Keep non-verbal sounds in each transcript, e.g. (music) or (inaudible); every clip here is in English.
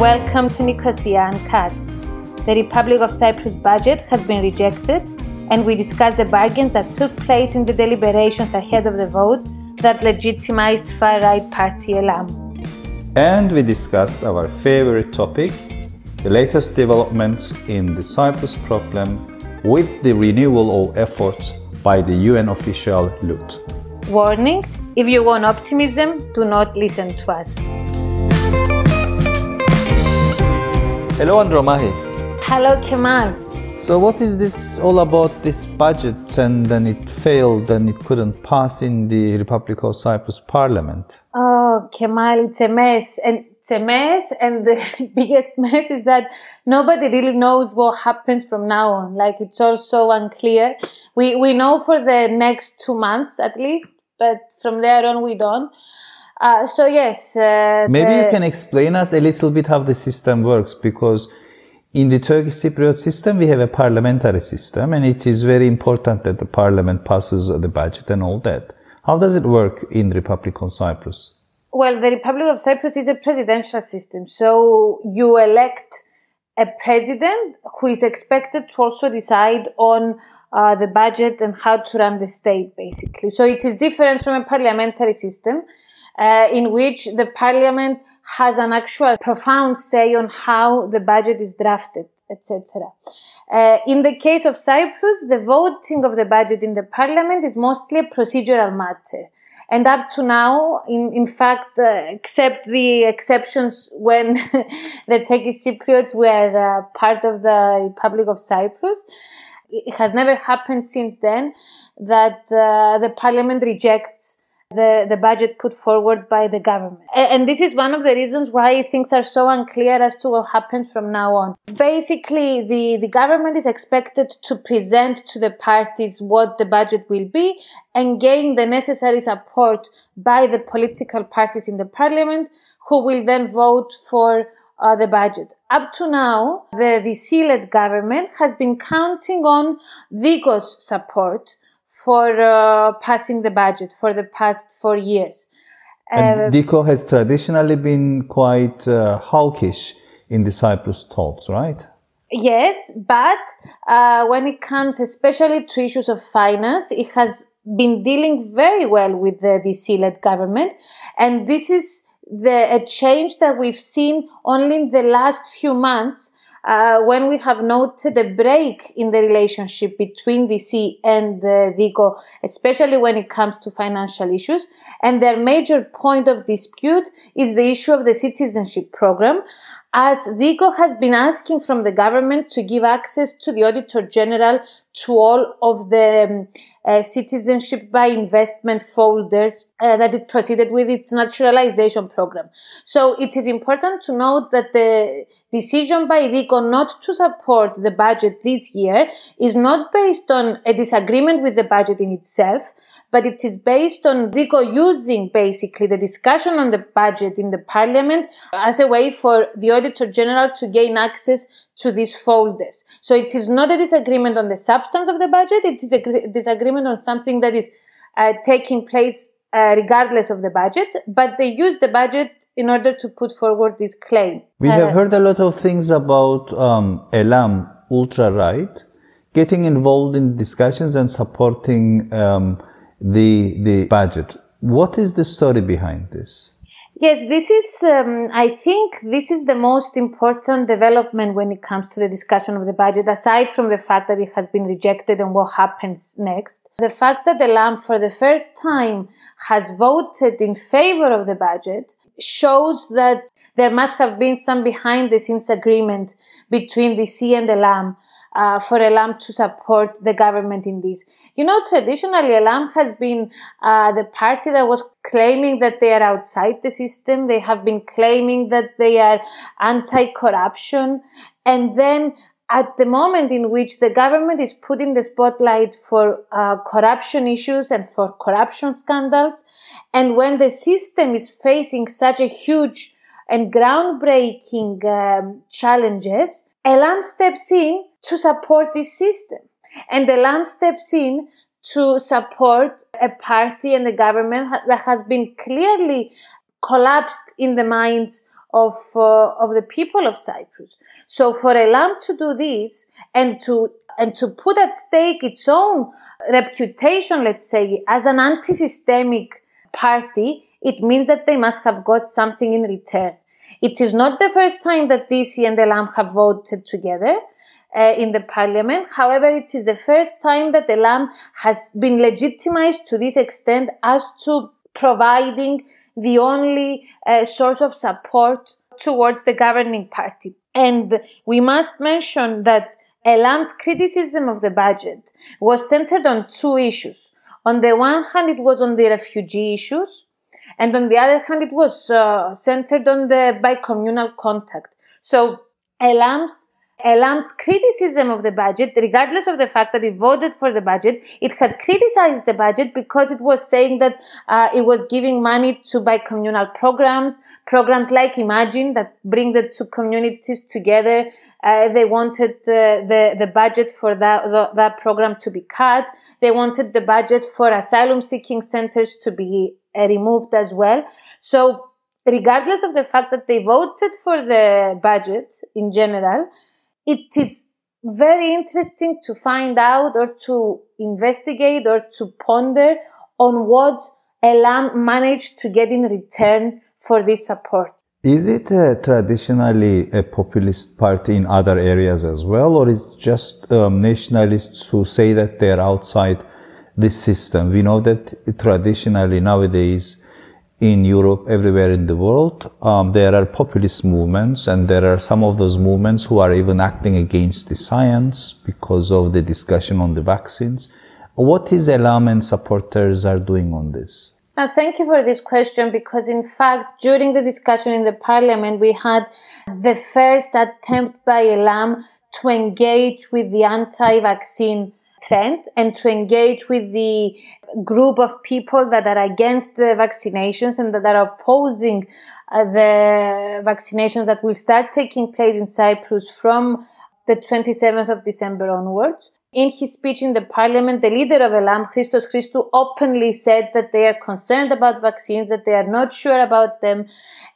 Welcome to Nicosia Uncut. The Republic of Cyprus budget has been rejected, and we discuss the bargains that took place in the deliberations ahead of the vote that legitimized far right party Elam. And we discussed our favorite topic the latest developments in the Cyprus problem with the renewal of efforts by the UN official Lute. Warning if you want optimism, do not listen to us. Hello, Andromachi. Hello, Kemal. So, what is this all about? This budget, and then it failed, and it couldn't pass in the Republic of Cyprus Parliament. Oh, Kemal, it's a mess, and it's a mess. And the (laughs) biggest mess is that nobody really knows what happens from now on. Like it's all so unclear. We we know for the next two months at least, but from there on we don't. Uh, so yes. Uh, Maybe the, you can explain us a little bit how the system works because in the Turkish Cypriot system we have a parliamentary system and it is very important that the parliament passes the budget and all that. How does it work in the Republic of Cyprus? Well, the Republic of Cyprus is a presidential system, so you elect a president who is expected to also decide on uh, the budget and how to run the state, basically. So it is different from a parliamentary system uh, in which the parliament has an actual profound say on how the budget is drafted, etc. Uh, in the case of Cyprus, the voting of the budget in the parliament is mostly a procedural matter. And up to now, in, in fact, uh, except the exceptions when (laughs) the Turkish Cypriots were uh, part of the Republic of Cyprus, it has never happened since then that uh, the parliament rejects the, the budget put forward by the government. And this is one of the reasons why things are so unclear as to what happens from now on. Basically, the, the government is expected to present to the parties what the budget will be and gain the necessary support by the political parties in the parliament who will then vote for uh, the budget. Up to now, the, the CLED government has been counting on DIKO's support for uh, passing the budget for the past four years. And uh, DIKO has traditionally been quite uh, hawkish in the Cyprus talks, right? Yes, but uh, when it comes especially to issues of finance, it has been dealing very well with the, the CLED government. And this is the, a change that we've seen only in the last few months uh, when we have noted a break in the relationship between DISY and the DIKO, especially when it comes to financial issues. And their major point of dispute is the issue of the citizenship program, as DIKO has been asking from the government to give access to the Auditor General to all of the um, uh, citizenship by investment folders uh, that it proceeded with its naturalization program. So it is important to note that the decision by DIKO not to support the budget this year is not based on a disagreement with the budget in itself, but it is based on DIKO using basically the discussion on the budget in the parliament as a way for the Auditor General to gain access to these folders. So it is not a disagreement on the substance of the budget, it is a disagreement on something that is uh, taking place uh, regardless of the budget, but they use the budget in order to put forward this claim. We uh, have heard a lot of things about um, Elam ultra right getting involved in discussions and supporting um, the the budget. What is the story behind this? Yes, this is, um, I think this is the most important development when it comes to the discussion of the budget, aside from the fact that it has been rejected and what happens next. The fact that the Elam for the first time has voted in favor of the budget shows that there must have been some behind the scenes agreement between the C and the Elam uh, for Elam to support the government in this. You know, traditionally, Elam has been uh, the party that was claiming that they are outside the system. They have been claiming that they are anti-corruption. And then at the moment in which the government is putting the spotlight for uh, corruption issues and for corruption scandals, and when the system is facing such a huge and groundbreaking um, challenges, Elam steps in to support this system. And the Elam steps in to support a party and a government that has been clearly collapsed in the minds of uh, of the people of Cyprus. So for Elam to do this and to and to put at stake its own reputation, let's say, as an anti-systemic party, it means that they must have got something in return. It is not the first time that DISY and Elam have voted together. Uh, in the parliament. However, it is the first time that Elam has been legitimized to this extent as to providing the only uh, source of support towards the governing party. And we must mention that Elam's criticism of the budget was centered on two issues. On the one hand, it was on the refugee issues, and on the other hand, it was uh, centered on the bicommunal contact. So Elam's Elam's criticism of the budget, regardless of the fact that it voted for the budget, it had criticized the budget because it was saying that uh, it was giving money to bi-communal programs, programs like Imagine that bring the two communities together. Uh, they wanted uh, the the budget for that the, that program to be cut. They wanted the budget for asylum-seeking centers to be uh, removed as well. So regardless of the fact that they voted for the budget in general, it is very interesting to find out or to investigate or to ponder on what Elam managed to get in return for this support. Is it uh, traditionally a populist party in other areas as well, or is it just um, nationalists who say that they're outside this system? We know that traditionally nowadays in Europe, everywhere in the world, um, there are populist movements, and there are some of those movements who are even acting against the science because of the discussion on the vaccines. What is Elam and supporters are doing on this? Now, thank you for this question because, in fact, during the discussion in the parliament, we had the first attempt by Elam to engage with the anti-vaccine trend and to engage with the group of people that are against the vaccinations and that are opposing uh, the vaccinations that will start taking place in Cyprus from the 27th of December onwards. In his speech in the parliament, the leader of Elam, Christos Christou, openly said that they are concerned about vaccines, that they are not sure about them.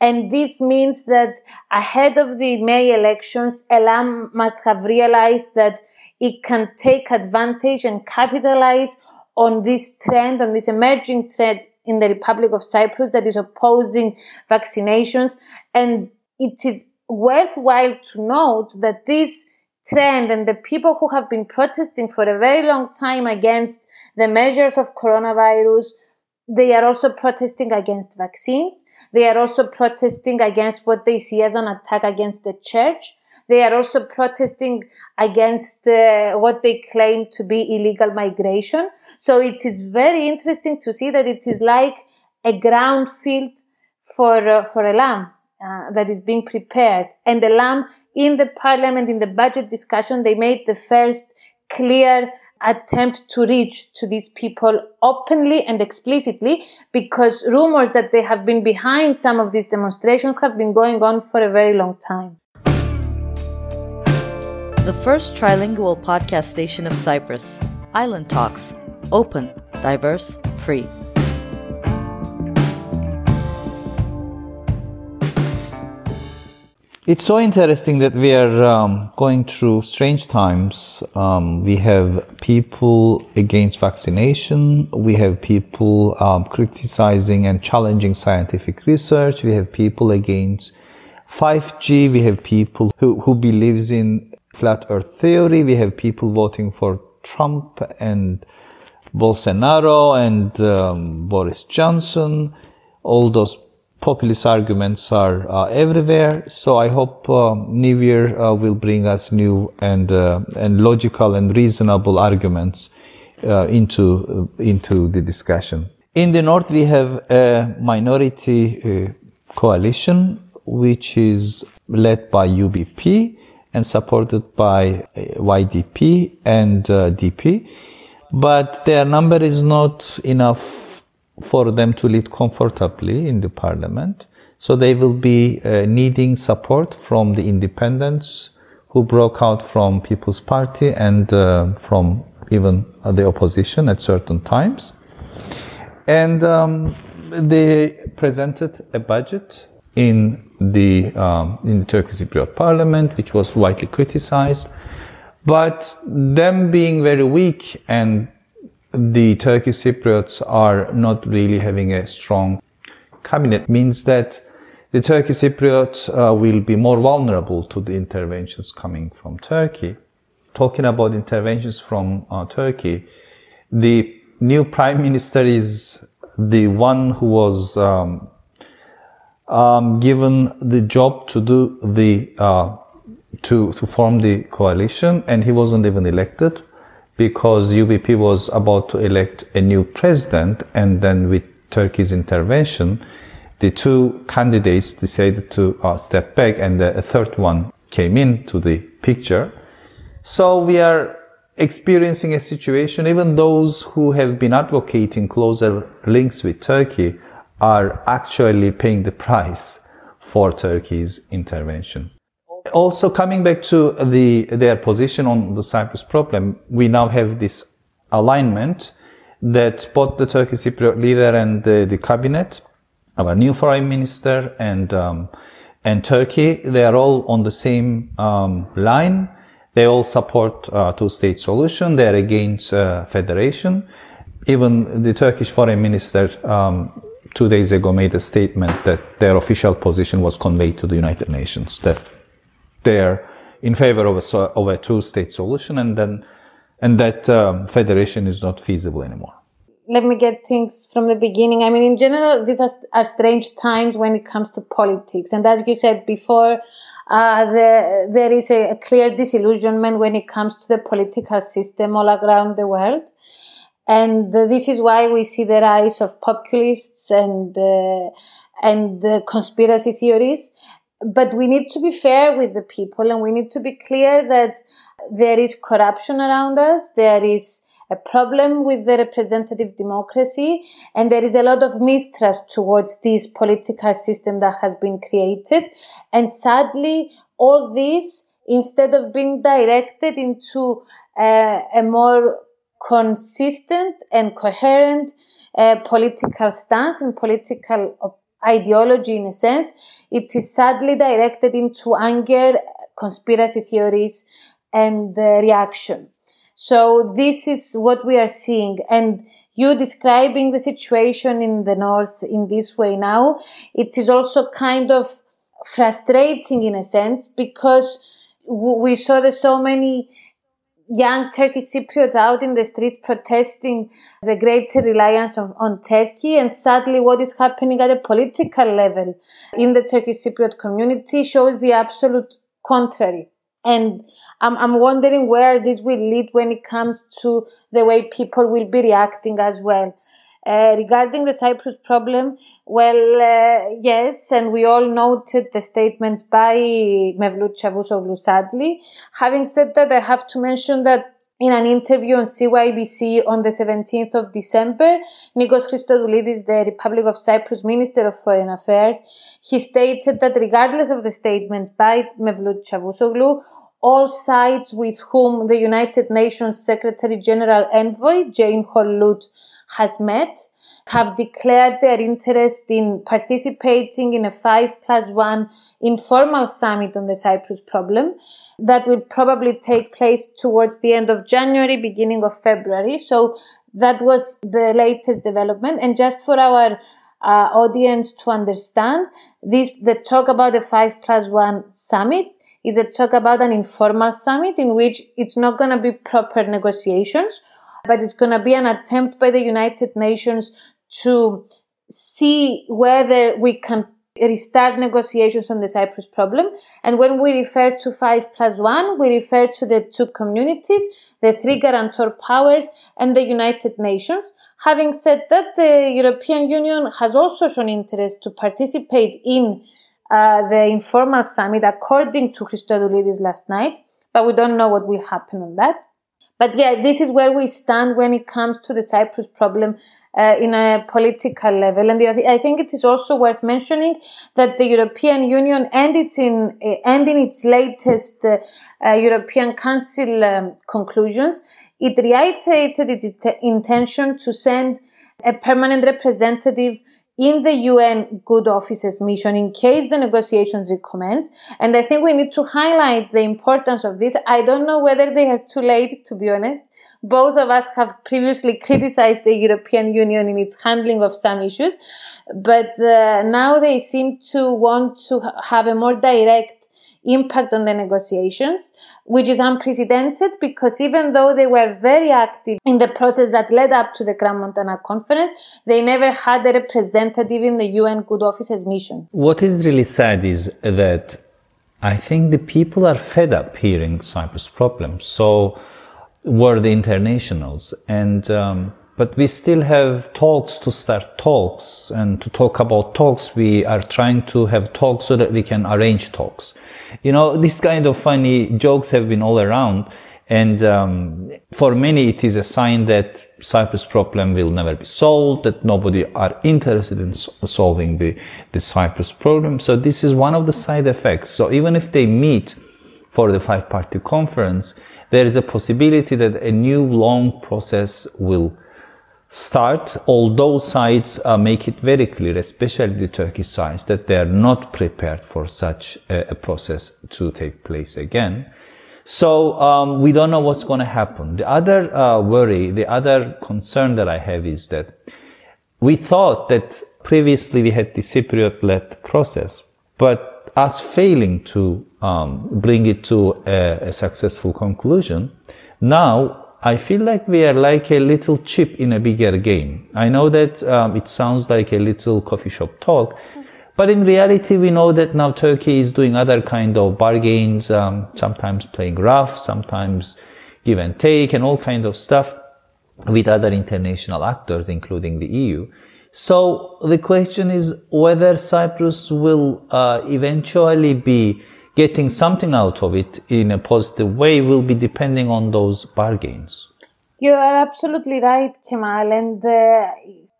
And this means that ahead of the May elections, Elam must have realized that it can take advantage and capitalize on this trend, on this emerging trend in the Republic of Cyprus that is opposing vaccinations. And it is worthwhile to note that this trend and the people who have been protesting for a very long time against the measures of coronavirus, they are also protesting against vaccines. They are also protesting against what they see as an attack against the church. They are also protesting against uh, what they claim to be illegal migration. So it is very interesting to see that it is like a ground field for, uh, for Elam. Uh, that is being prepared. And Elam in the parliament, in the budget discussion, they made the first clear attempt to reach to these people openly and explicitly because rumors that they have been behind some of these demonstrations have been going on for a very long time the first trilingual podcast station of Cyprus, Island Talks, open, diverse, free. It's so interesting that we are um, going through strange times. Um, we have people against vaccination. We have people um, criticizing and challenging scientific research. We have people against 5G. We have people who, who believes in flat earth theory. We have people voting for Trump and Bolsonaro and um, Boris Johnson. All those populist arguments are uh, everywhere. So I hope uh, New Year uh, will bring us new and uh, and logical and reasonable arguments uh, into uh, into the discussion. In the north, we have a minority coalition which is led by UBP and supported by YDP and uh, DP. But their number is not enough for them to lead comfortably in the parliament. So they will be uh, needing support from the independents who broke out from People's Party and uh, from even the opposition at certain times. And um, they presented a budget in the um, in the Turkish Cypriot parliament, which was widely criticized. But them being very weak and the Turkish Cypriots are not really having a strong cabinet means that the Turkish Cypriots uh, will be more vulnerable to the interventions coming from Turkey. Talking about interventions from uh, Turkey, the new prime minister is the one who was um, um, given the job to do the uh, to to form the coalition, and he wasn't even elected because UBP was about to elect a new president, and then with Turkey's intervention, the two candidates decided to uh, step back, and a third one came into the picture. So we are experiencing a situation, even those who have been advocating closer links with Turkey are actually paying the price for Turkey's intervention. Also, coming back to the, their position on the Cyprus problem, we now have this alignment that both the Turkish Cypriot leader and the, the cabinet, our new foreign minister and um, and Turkey, they are all on the same um, line. They all support uh, two-state solution. They are against uh, federation. Even the Turkish foreign minister um, two days ago made a statement that their official position was conveyed to the United Nations that they're in favor of a, of a two-state solution and then and that um, federation is not feasible anymore. Let me get things from the beginning. I mean, in general, these are, are strange times when it comes to politics. And as you said before, uh, the, there is a, a clear disillusionment when it comes to the political system all around the world. And uh, this is why we see the rise of populists and, uh, and uh, conspiracy theories. But we need to be fair with the people and we need to be clear that there is corruption around us. There is a problem with the representative democracy and there is a lot of mistrust towards this political system that has been created. And sadly, all this, instead of being directed into a more consistent and coherent uh, political stance and political ideology in a sense, it is sadly directed into anger, conspiracy theories, and uh, reaction. So this is what we are seeing. And you describing the situation in the north in this way now, it is also kind of frustrating in a sense because we saw that so many young Turkish Cypriots out in the streets protesting the greater reliance on, on, Turkey. And sadly, what is happening at a political level in the Turkish Cypriot community shows the absolute contrary. And I'm, I'm wondering where this will lead when it comes to the way people will be reacting as well. Uh, regarding the Cyprus problem, well, uh, yes, and we all noted the statements by Mevlut Çavuşoğlu sadly. Having said that, I have to mention that in an interview on CYBC on the 17th of December, Nikos Christodoulidis, the Republic of Cyprus Minister of Foreign Affairs, he stated that regardless of the statements by Mevlut Çavuşoğlu, all sides with whom the United Nations Secretary General Envoy Jane Holl Lute has met have declared their interest in participating in a five plus one informal summit on the Cyprus problem that will probably take place towards the end of January, beginning of February. So that was the latest development. And just for our uh, audience to understand, this, the talk about the five plus one summit is a talk about an informal summit in which it's not going to be proper negotiations but it's going to be an attempt by the United Nations to see whether we can restart negotiations on the Cyprus problem. And when we refer to five plus one, we refer to the two communities, the three guarantor powers and the United Nations. Having said that, the European Union has also shown interest to participate in uh, the informal summit according to Christodoulidis last night, but we don't know what will happen on that. But yeah, this is where we stand when it comes to the Cyprus problem uh, in a political level. And I think it is also worth mentioning that the European Union and its in uh, and in its latest uh, uh, European Council um, conclusions, it reiterated its intention to send a permanent representative in the UN good offices mission in case the negotiations recommence. And I think we need to highlight the importance of this. I don't know whether they are too late, to be honest. Both of us have previously criticized the European Union in its handling of some issues, but uh, now they seem to want to have a more direct impact on the negotiations, which is unprecedented because even though they were very active in the process that led up to the Crans-Montana Conference, they never had a representative in the UN Good Offices mission. What is really sad is that I think the people are fed up hearing Cyprus problems. So were the internationals and um, but we still have talks to start talks and to talk about talks we are trying to have talks so that we can arrange talks. You know this kind of funny jokes have been all around and um, for many it is a sign that cyprus problem will never be solved that nobody are interested in solving the, the cyprus problem. So this is one of the side effects. So even if they meet for the five party conference there is a possibility that a new long process will start, although sides uh, make it very clear, especially the Turkish sides, that they are not prepared for such a, a process to take place again. So um, we don't know what's going to happen. The other uh, worry, the other concern that I have is that we thought that previously we had the Cypriot-led process, but us failing to um, bring it to a, a successful conclusion, now I feel like we are like a little chip in a bigger game. I know that um, it sounds like a little coffee shop talk, but in reality, we know that now Turkey is doing other kind of bargains, um, sometimes playing rough, sometimes give and take, and all kind of stuff with other international actors, including the EU. So the question is whether Cyprus will uh, eventually be getting something out of it in a positive way will be depending on those bargains. You are absolutely right, Kemal. And uh,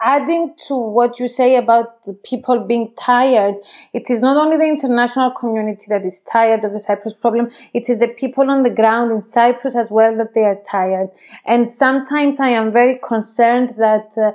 adding to what you say about the people being tired, it is not only the international community that is tired of the Cyprus problem, it is the people on the ground in Cyprus as well that they are tired. And sometimes I am very concerned that uh,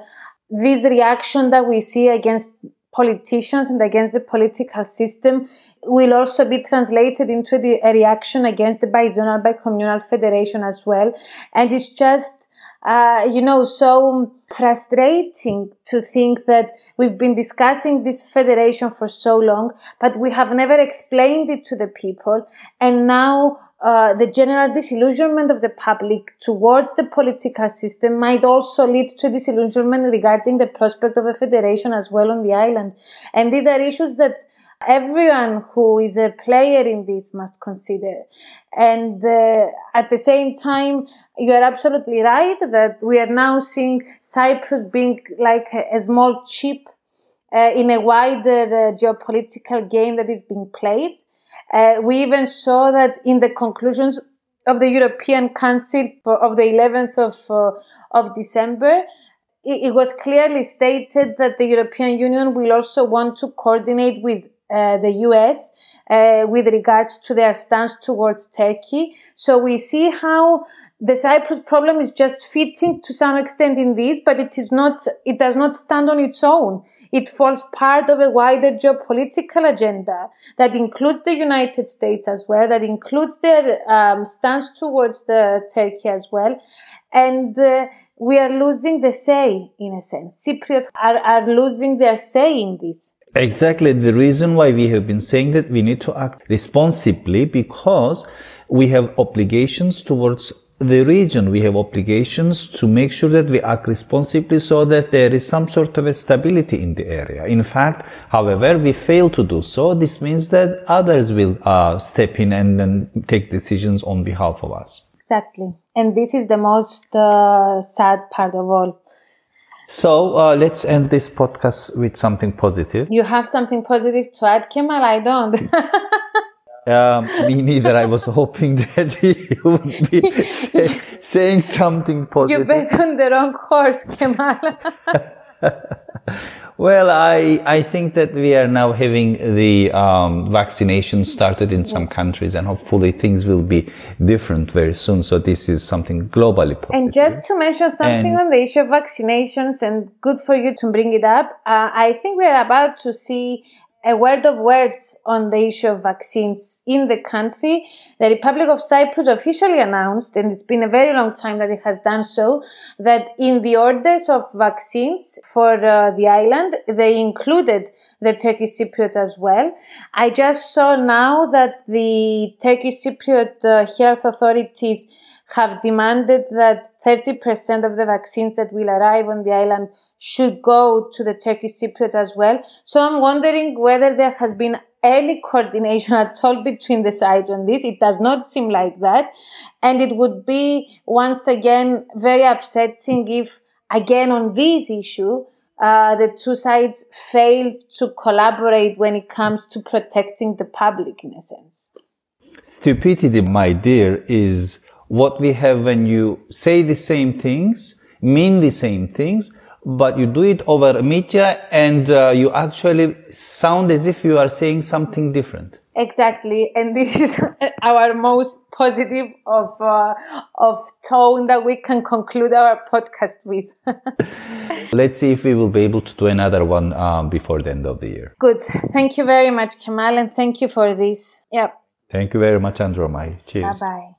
this reaction that we see against politicians and against the political system will also be translated into the, a reaction against the bizonal bicommunal federation as well. And it's just, uh, you know, so frustrating to think that we've been discussing this federation for so long, but we have never explained it to the people. And now uh, the general disillusionment of the public towards the political system might also lead to disillusionment regarding the prospect of a federation as well on the island. And these are issues that everyone who is a player in this must consider. And uh, at the same time, you are absolutely right that we are now seeing Cyprus being like a, a small chip uh, in a wider uh, geopolitical game that is being played. Uh, we even saw that in the conclusions of the European Council for, of the 11th of, uh, of December, it, it, was clearly stated that the European Union will also want to coordinate with uh, the US uh, with regards to their stance towards Turkey. So we see how the Cyprus problem is just fitting to some extent in this, but it is not, it does not stand on its own. It forms part of a wider geopolitical agenda that includes the United States as well, that includes their um, stance towards the Turkey as well. And uh, we are losing the say in a sense. Cypriots are, are losing their say in this. Exactly the reason why we have been saying that we need to act responsibly because we have obligations towards the region, we have obligations to make sure that we act responsibly so that there is some sort of a stability in the area. In fact, however, we fail to do so. This means that others will uh, step in and then take decisions on behalf of us. Exactly. And this is the most uh, sad part of all. So uh, let's end this podcast with something positive. You have something positive to add, Kemal? I don't. (laughs) Um, me neither. I was (laughs) hoping that (laughs) you would be say, saying something positive. (laughs) You bet on the wrong horse, Kemal. Well, I, I think that we are now having the um, vaccination started in some countries, and hopefully things will be different very soon. So this is something globally positive. And just to mention something And- on the issue of vaccinations, and good for you to bring it up, uh, I think we're about to see a word of words on the issue of vaccines in the country. The Republic of Cyprus officially announced, and it's been a very long time that it has done so, that in the orders of vaccines for uh, the island, they included the Turkish Cypriots as well. I just saw now that the Turkish Cypriot uh, health authorities have demanded that 30% of the vaccines that will arrive on the island should go to the Turkish Cypriots as well. So I'm wondering whether there has been any coordination at all between the sides on this. It does not seem like that. And it would be once again very upsetting if again on this issue, uh, the two sides fail to collaborate when it comes to protecting the public in a sense. Stupidity, my dear, is what we have when you say the same things, mean the same things, but you do it over media and uh, you actually sound as if you are saying something different. Exactly, and this is (laughs) our most positive of uh, of tone that we can conclude our podcast with. (laughs) Let's see if we will be able to do another one um, before the end of the year. Good. Thank you very much, Kemal, and thank you for this. Yeah. Thank you very much, Andromai. Cheers. Bye bye.